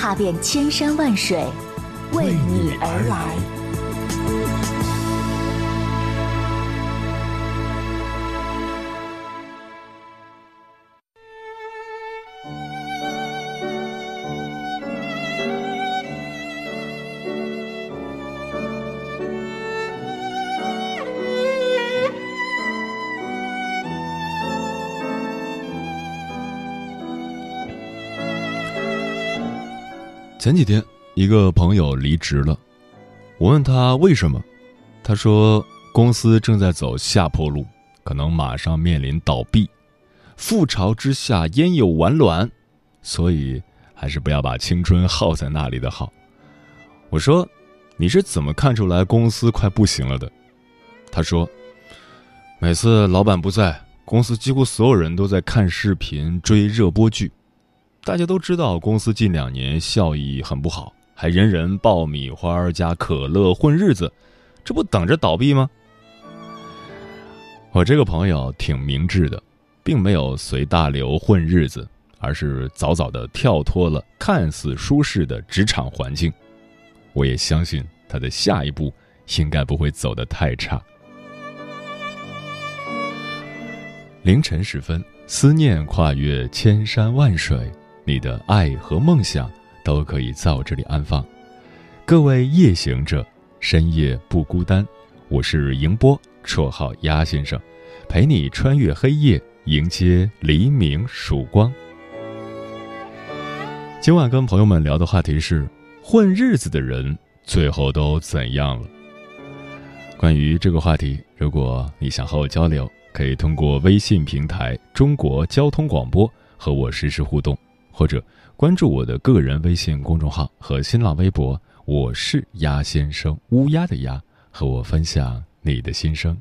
踏遍千山万水，为你而来。前几天，一个朋友离职了，我问他为什么，他说公司正在走下坡路，可能马上面临倒闭，覆巢之下焉有完卵，所以还是不要把青春耗在那里的好。我说，你是怎么看出来公司快不行了的？他说，每次老板不在，公司几乎所有人都在看视频、追热播剧。大家都知道，公司近两年效益很不好，还人人爆米花加可乐混日子，这不等着倒闭吗？我这个朋友挺明智的，并没有随大流混日子，而是早早的跳脱了看似舒适的职场环境。我也相信他的下一步应该不会走得太差。凌晨时分，思念跨越千山万水。你的爱和梦想都可以在我这里安放。各位夜行者，深夜不孤单。我是迎波，绰号鸭先生，陪你穿越黑夜，迎接黎明曙光。今晚跟朋友们聊的话题是：混日子的人最后都怎样了？关于这个话题，如果你想和我交流，可以通过微信平台“中国交通广播”和我实时互动。或者关注我的个人微信公众号和新浪微博，我是鸭先生，乌鸦的鸭，和我分享你的心声。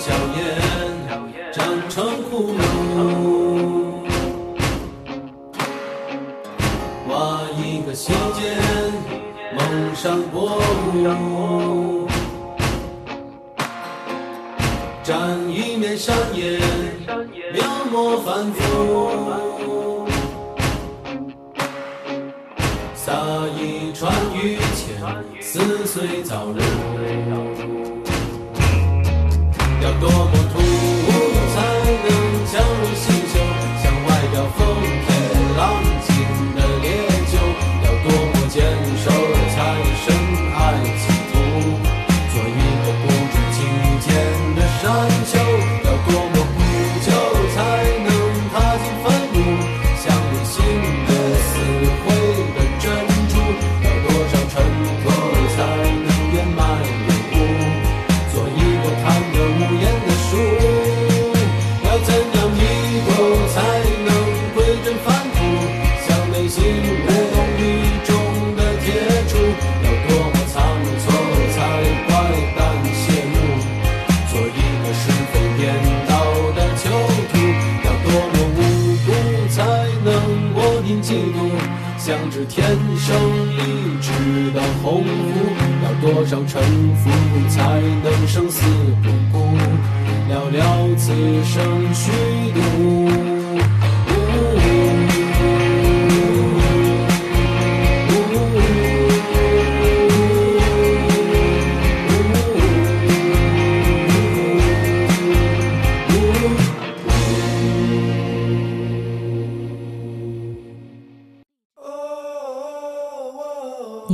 硝烟长成枯木，挖一个心尖蒙上薄雾，蘸一面山野描摹繁复，撒一船雨钱撕碎早日。eu durmo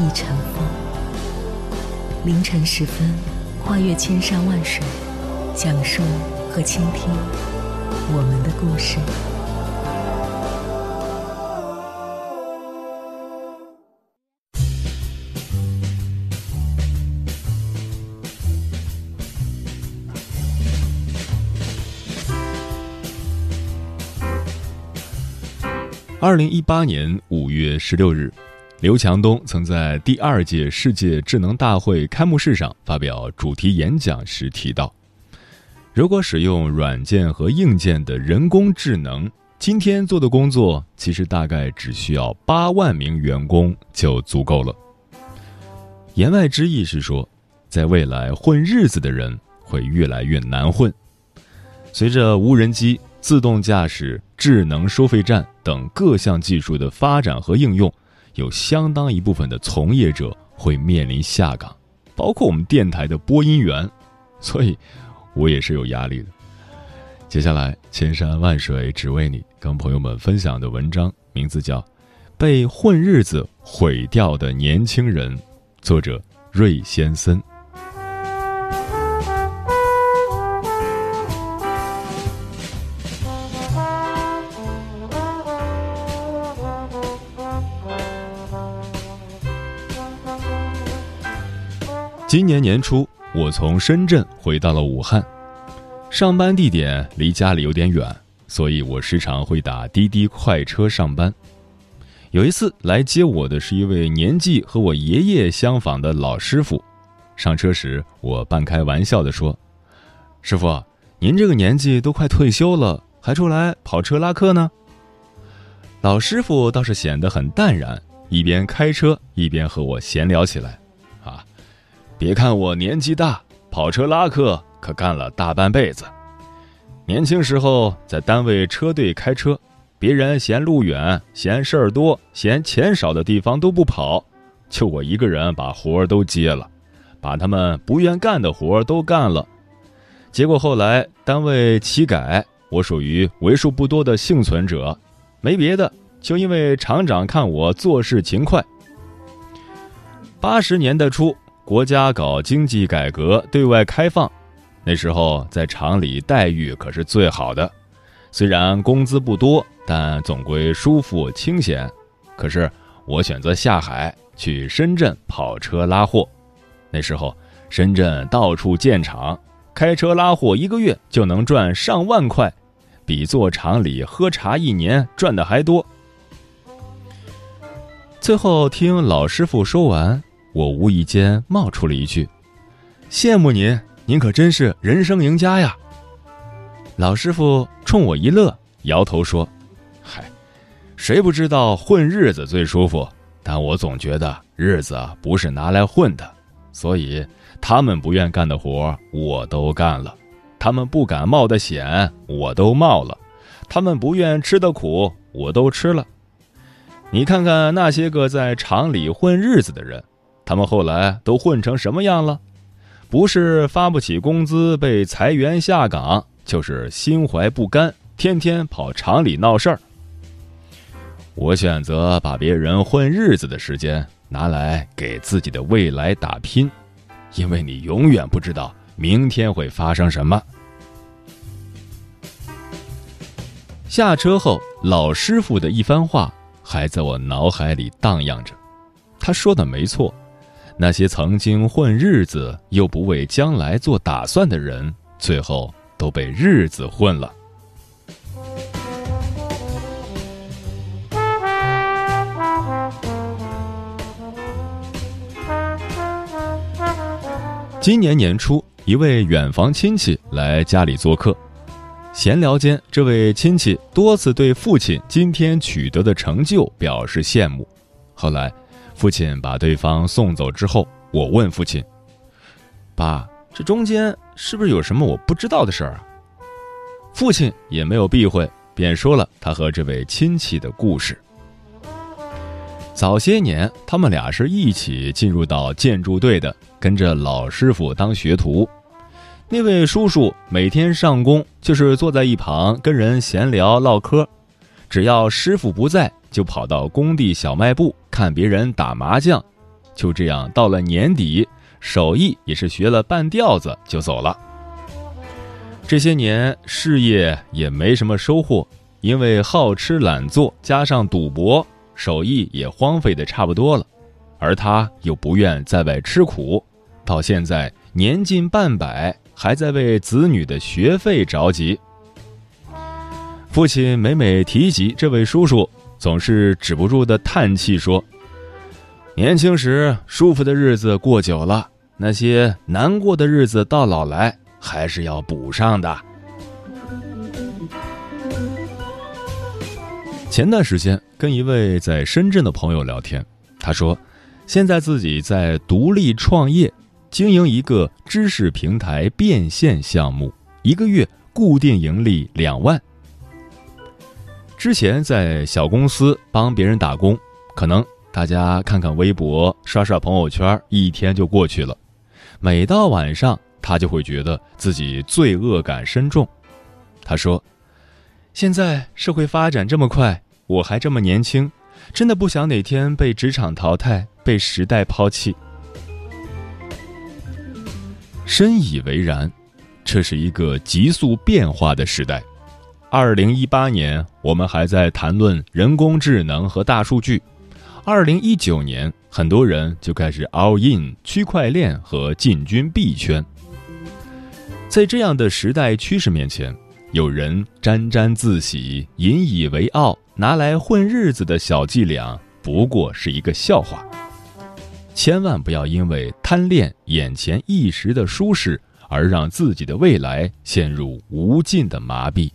一尘风，凌晨时分，跨越千山万水，讲述和倾听我们的故事。二零一八年五月十六日。刘强东曾在第二届世界智能大会开幕式上发表主题演讲时提到：“如果使用软件和硬件的人工智能，今天做的工作其实大概只需要八万名员工就足够了。”言外之意是说，在未来混日子的人会越来越难混。随着无人机、自动驾驶、智能收费站等各项技术的发展和应用。有相当一部分的从业者会面临下岗，包括我们电台的播音员，所以，我也是有压力的。接下来，千山万水只为你，跟朋友们分享的文章名字叫《被混日子毁掉的年轻人》，作者瑞先森。今年年初，我从深圳回到了武汉，上班地点离家里有点远，所以我时常会打滴滴快车上班。有一次来接我的是一位年纪和我爷爷相仿的老师傅，上车时我半开玩笑地说：“师傅，您这个年纪都快退休了，还出来跑车拉客呢？”老师傅倒是显得很淡然，一边开车一边和我闲聊起来。别看我年纪大，跑车拉客可干了大半辈子。年轻时候在单位车队开车，别人嫌路远、嫌事儿多、嫌钱少的地方都不跑，就我一个人把活儿都接了，把他们不愿干的活儿都干了。结果后来单位起改，我属于为数不多的幸存者，没别的，就因为厂长看我做事勤快。八十年代初。国家搞经济改革，对外开放，那时候在厂里待遇可是最好的，虽然工资不多，但总归舒服清闲。可是我选择下海去深圳跑车拉货，那时候深圳到处建厂，开车拉货一个月就能赚上万块，比做厂里喝茶一年赚的还多。最后听老师傅说完。我无意间冒出了一句：“羡慕您，您可真是人生赢家呀！”老师傅冲我一乐，摇头说：“嗨，谁不知道混日子最舒服？但我总觉得日子不是拿来混的，所以他们不愿干的活我都干了，他们不敢冒的险我都冒了，他们不愿吃的苦我都吃了。你看看那些个在厂里混日子的人。”他们后来都混成什么样了？不是发不起工资被裁员下岗，就是心怀不甘，天天跑厂里闹事儿。我选择把别人混日子的时间拿来给自己的未来打拼，因为你永远不知道明天会发生什么。下车后，老师傅的一番话还在我脑海里荡漾着。他说的没错，那些曾经混日子又不为将来做打算的人，最后都被日子混了。今年年初，一位远房亲戚来家里做客，闲聊间，这位亲戚多次对父亲今天取得的成就表示羡慕。后来，父亲把对方送走之后，我问父亲：“爸，这中间是不是有什么我不知道的事儿啊？”父亲也没有避讳，便说了他和这位亲戚的故事。早些年，他们俩是一起进入到建筑队的，跟着老师傅当学徒。那位叔叔每天上工就是坐在一旁跟人闲聊唠嗑，只要师傅不在，就跑到工地小卖部看别人打麻将。就这样，到了年底，手艺也是学了半吊子就走了。这些年事业也没什么收获，因为好吃懒做加上赌博。手艺也荒废的差不多了，而他又不愿在外吃苦，到现在年近半百，还在为子女的学费着急。父亲每每提及这位叔叔，总是止不住的叹气说：“年轻时舒服的日子过久了，那些难过的日子到老来还是要补上的。”前段时间跟一位在深圳的朋友聊天，他说，现在自己在独立创业，经营一个知识平台变现项目，一个月固定盈利两万。之前在小公司帮别人打工，可能大家看看微博、刷刷朋友圈，一天就过去了。每到晚上，他就会觉得自己罪恶感深重。他说。现在社会发展这么快，我还这么年轻，真的不想哪天被职场淘汰，被时代抛弃。深以为然，这是一个急速变化的时代。二零一八年，我们还在谈论人工智能和大数据；二零一九年，很多人就开始 all in 区块链和进军币圈。在这样的时代趋势面前。有人沾沾自喜、引以为傲，拿来混日子的小伎俩，不过是一个笑话。千万不要因为贪恋眼前一时的舒适，而让自己的未来陷入无尽的麻痹。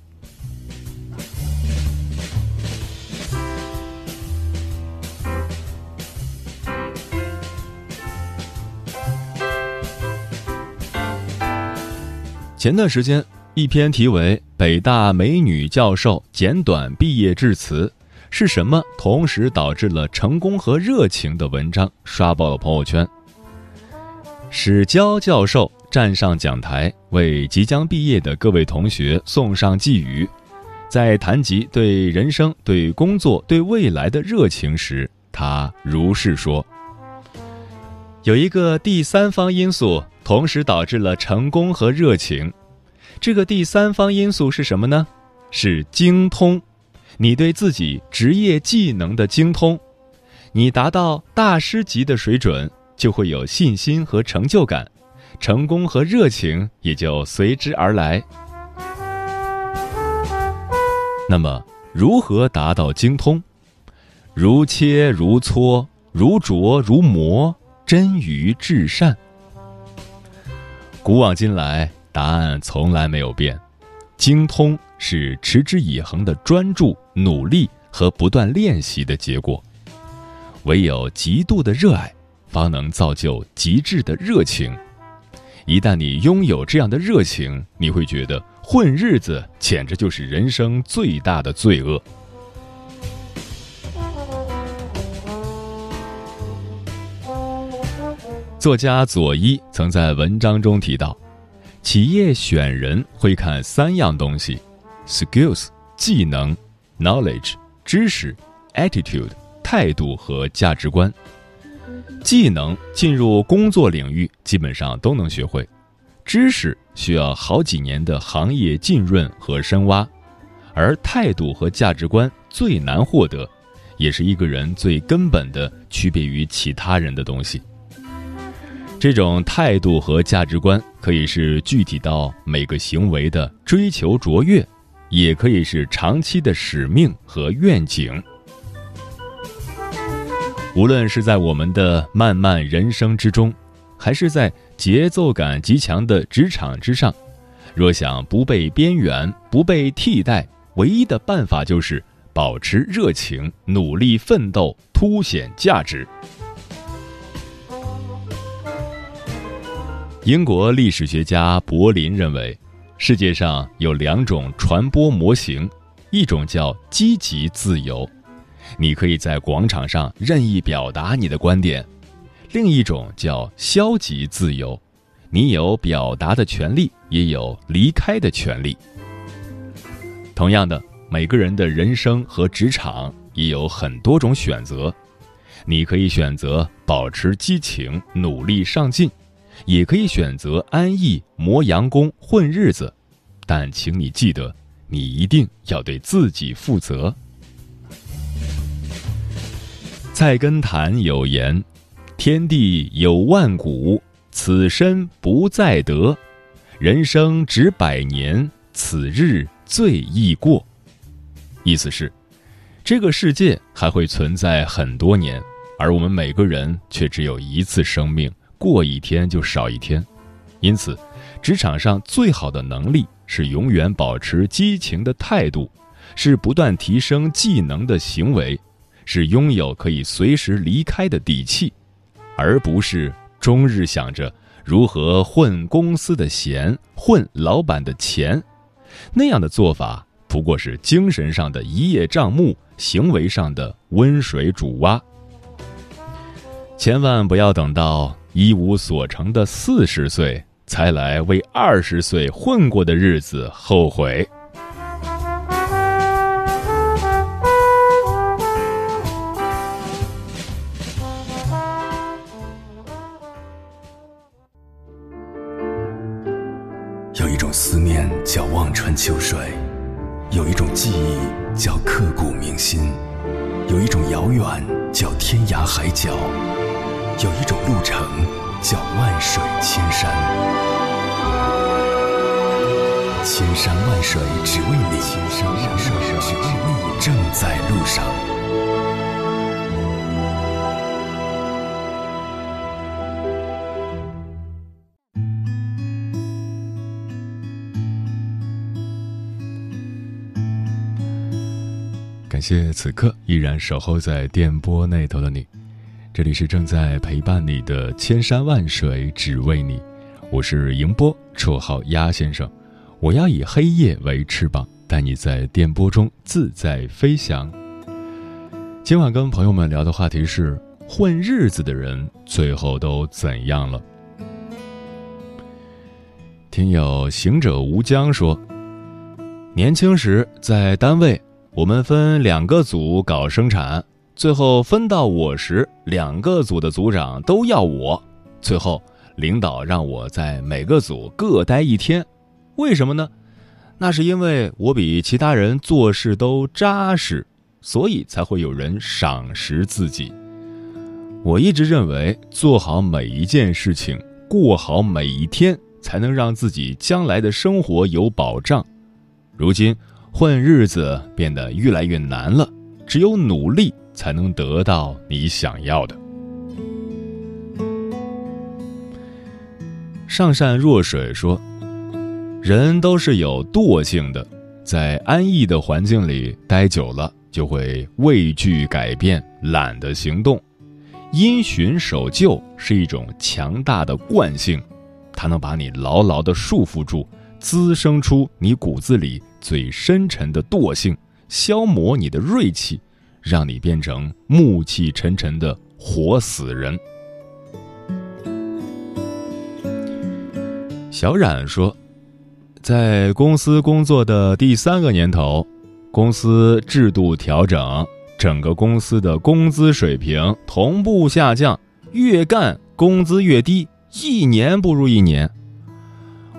前段时间。一篇题为《北大美女教授简短毕业致辞是什么同时导致了成功和热情》的文章刷爆了朋友圈。史娇教授站上讲台，为即将毕业的各位同学送上寄语，在谈及对人生、对工作、对未来的热情时，他如是说：“有一个第三方因素同时导致了成功和热情。”这个第三方因素是什么呢？是精通，你对自己职业技能的精通，你达到大师级的水准，就会有信心和成就感，成功和热情也就随之而来。那么，如何达到精通？如切如磋，如琢如磨，臻于至善。古往今来。答案从来没有变，精通是持之以恒的专注、努力和不断练习的结果。唯有极度的热爱，方能造就极致的热情。一旦你拥有这样的热情，你会觉得混日子简直就是人生最大的罪恶。作家佐伊曾在文章中提到。企业选人会看三样东西：skills 技能、knowledge 知识、attitude 态度和价值观。技能进入工作领域基本上都能学会，知识需要好几年的行业浸润和深挖，而态度和价值观最难获得，也是一个人最根本的区别于其他人的东西。这种态度和价值观，可以是具体到每个行为的追求卓越，也可以是长期的使命和愿景。无论是在我们的漫漫人生之中，还是在节奏感极强的职场之上，若想不被边缘、不被替代，唯一的办法就是保持热情，努力奋斗，凸显价值。英国历史学家柏林认为，世界上有两种传播模型，一种叫积极自由，你可以在广场上任意表达你的观点；另一种叫消极自由，你有表达的权利，也有离开的权利。同样的，每个人的人生和职场也有很多种选择，你可以选择保持激情，努力上进。也可以选择安逸磨洋工混日子，但请你记得，你一定要对自己负责。菜根谭有言：“天地有万古，此身不再得；人生只百年，此日最易过。”意思是，这个世界还会存在很多年，而我们每个人却只有一次生命。过一天就少一天，因此，职场上最好的能力是永远保持激情的态度，是不断提升技能的行为，是拥有可以随时离开的底气，而不是终日想着如何混公司的闲、混老板的钱。那样的做法不过是精神上的一叶障目，行为上的温水煮蛙。千万不要等到。一无所成的四十岁，才来为二十岁混过的日子后悔。有一种思念叫望穿秋水，有一种记忆叫刻骨铭心，有一种遥远叫天涯海角。有一种路程叫万水千山，千山万水只为你，千山万水只为你，正在路上。感谢此刻依然守候在电波那头的你。这里是正在陪伴你的千山万水，只为你。我是迎波，绰号鸭先生。我要以黑夜为翅膀，带你在电波中自在飞翔。今晚跟朋友们聊的话题是：混日子的人最后都怎样了？听友行者无疆说，年轻时在单位，我们分两个组搞生产。最后分到我时，两个组的组长都要我。最后，领导让我在每个组各待一天。为什么呢？那是因为我比其他人做事都扎实，所以才会有人赏识自己。我一直认为，做好每一件事情，过好每一天，才能让自己将来的生活有保障。如今，混日子变得越来越难了，只有努力。才能得到你想要的。上善若水说：“人都是有惰性的，在安逸的环境里待久了，就会畏惧改变，懒得行动。因循守旧是一种强大的惯性，它能把你牢牢的束缚住，滋生出你骨子里最深沉的惰性，消磨你的锐气。”让你变成暮气沉沉的活死人。小冉说，在公司工作的第三个年头，公司制度调整，整个公司的工资水平同步下降，越干工资越低，一年不如一年。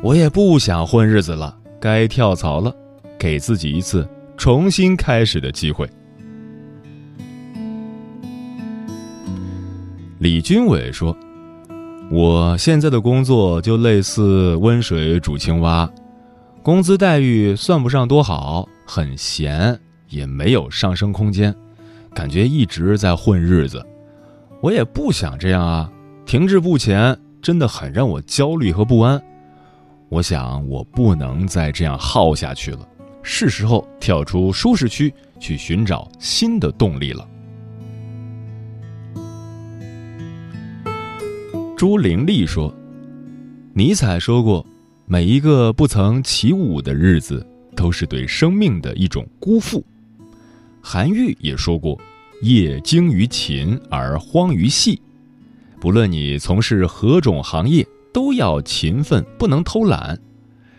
我也不想混日子了，该跳槽了，给自己一次重新开始的机会。李军伟说：“我现在的工作就类似温水煮青蛙，工资待遇算不上多好，很闲，也没有上升空间，感觉一直在混日子。我也不想这样啊，停滞不前真的很让我焦虑和不安。我想我不能再这样耗下去了，是时候跳出舒适区，去寻找新的动力了。”朱玲丽说：“尼采说过，每一个不曾起舞的日子，都是对生命的一种辜负。”韩愈也说过：“业精于勤而荒于嬉。”不论你从事何种行业，都要勤奋，不能偷懒。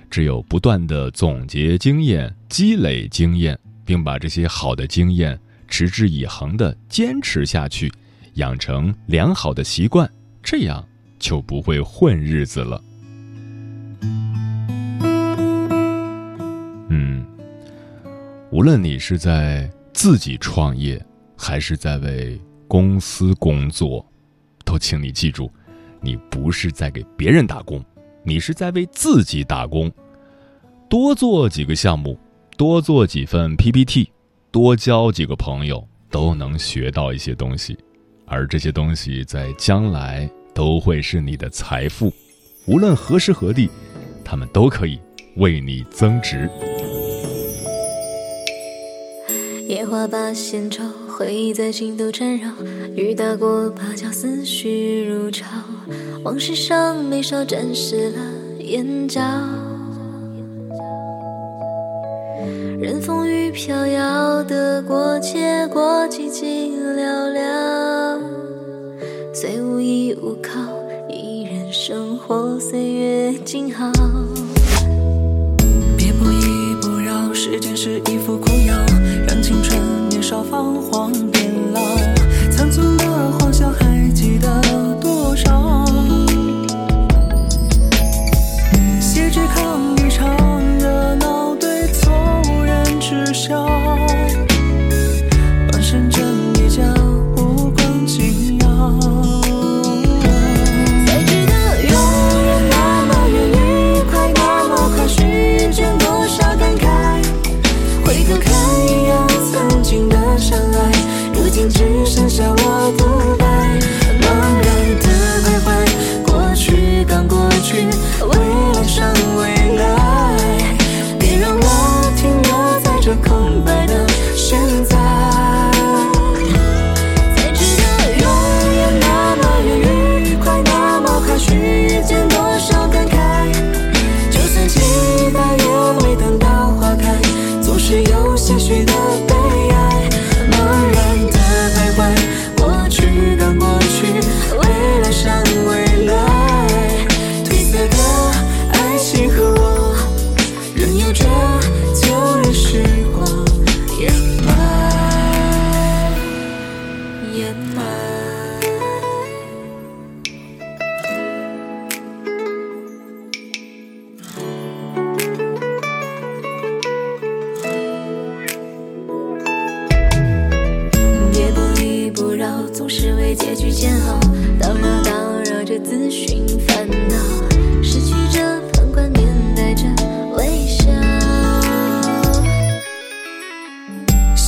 只有不断的总结经验、积累经验，并把这些好的经验持之以恒的坚持下去，养成良好的习惯。这样就不会混日子了。嗯，无论你是在自己创业，还是在为公司工作，都请你记住，你不是在给别人打工，你是在为自己打工。多做几个项目，多做几份 PPT，多交几个朋友，都能学到一些东西。而这些东西在将来都会是你的财富，无论何时何地，他们都可以为你增值。野花把闲愁，回忆在心头缠绕。雨打过，芭蕉思绪如潮，往事上眉梢沾湿了眼角。任风雨飘摇，得过且过，寂寂寥寥。虽无依无靠，依然生活，岁月静好。别不依不饶，时间是一副苦药，让青春年少放黄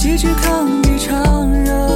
喜剧看一场热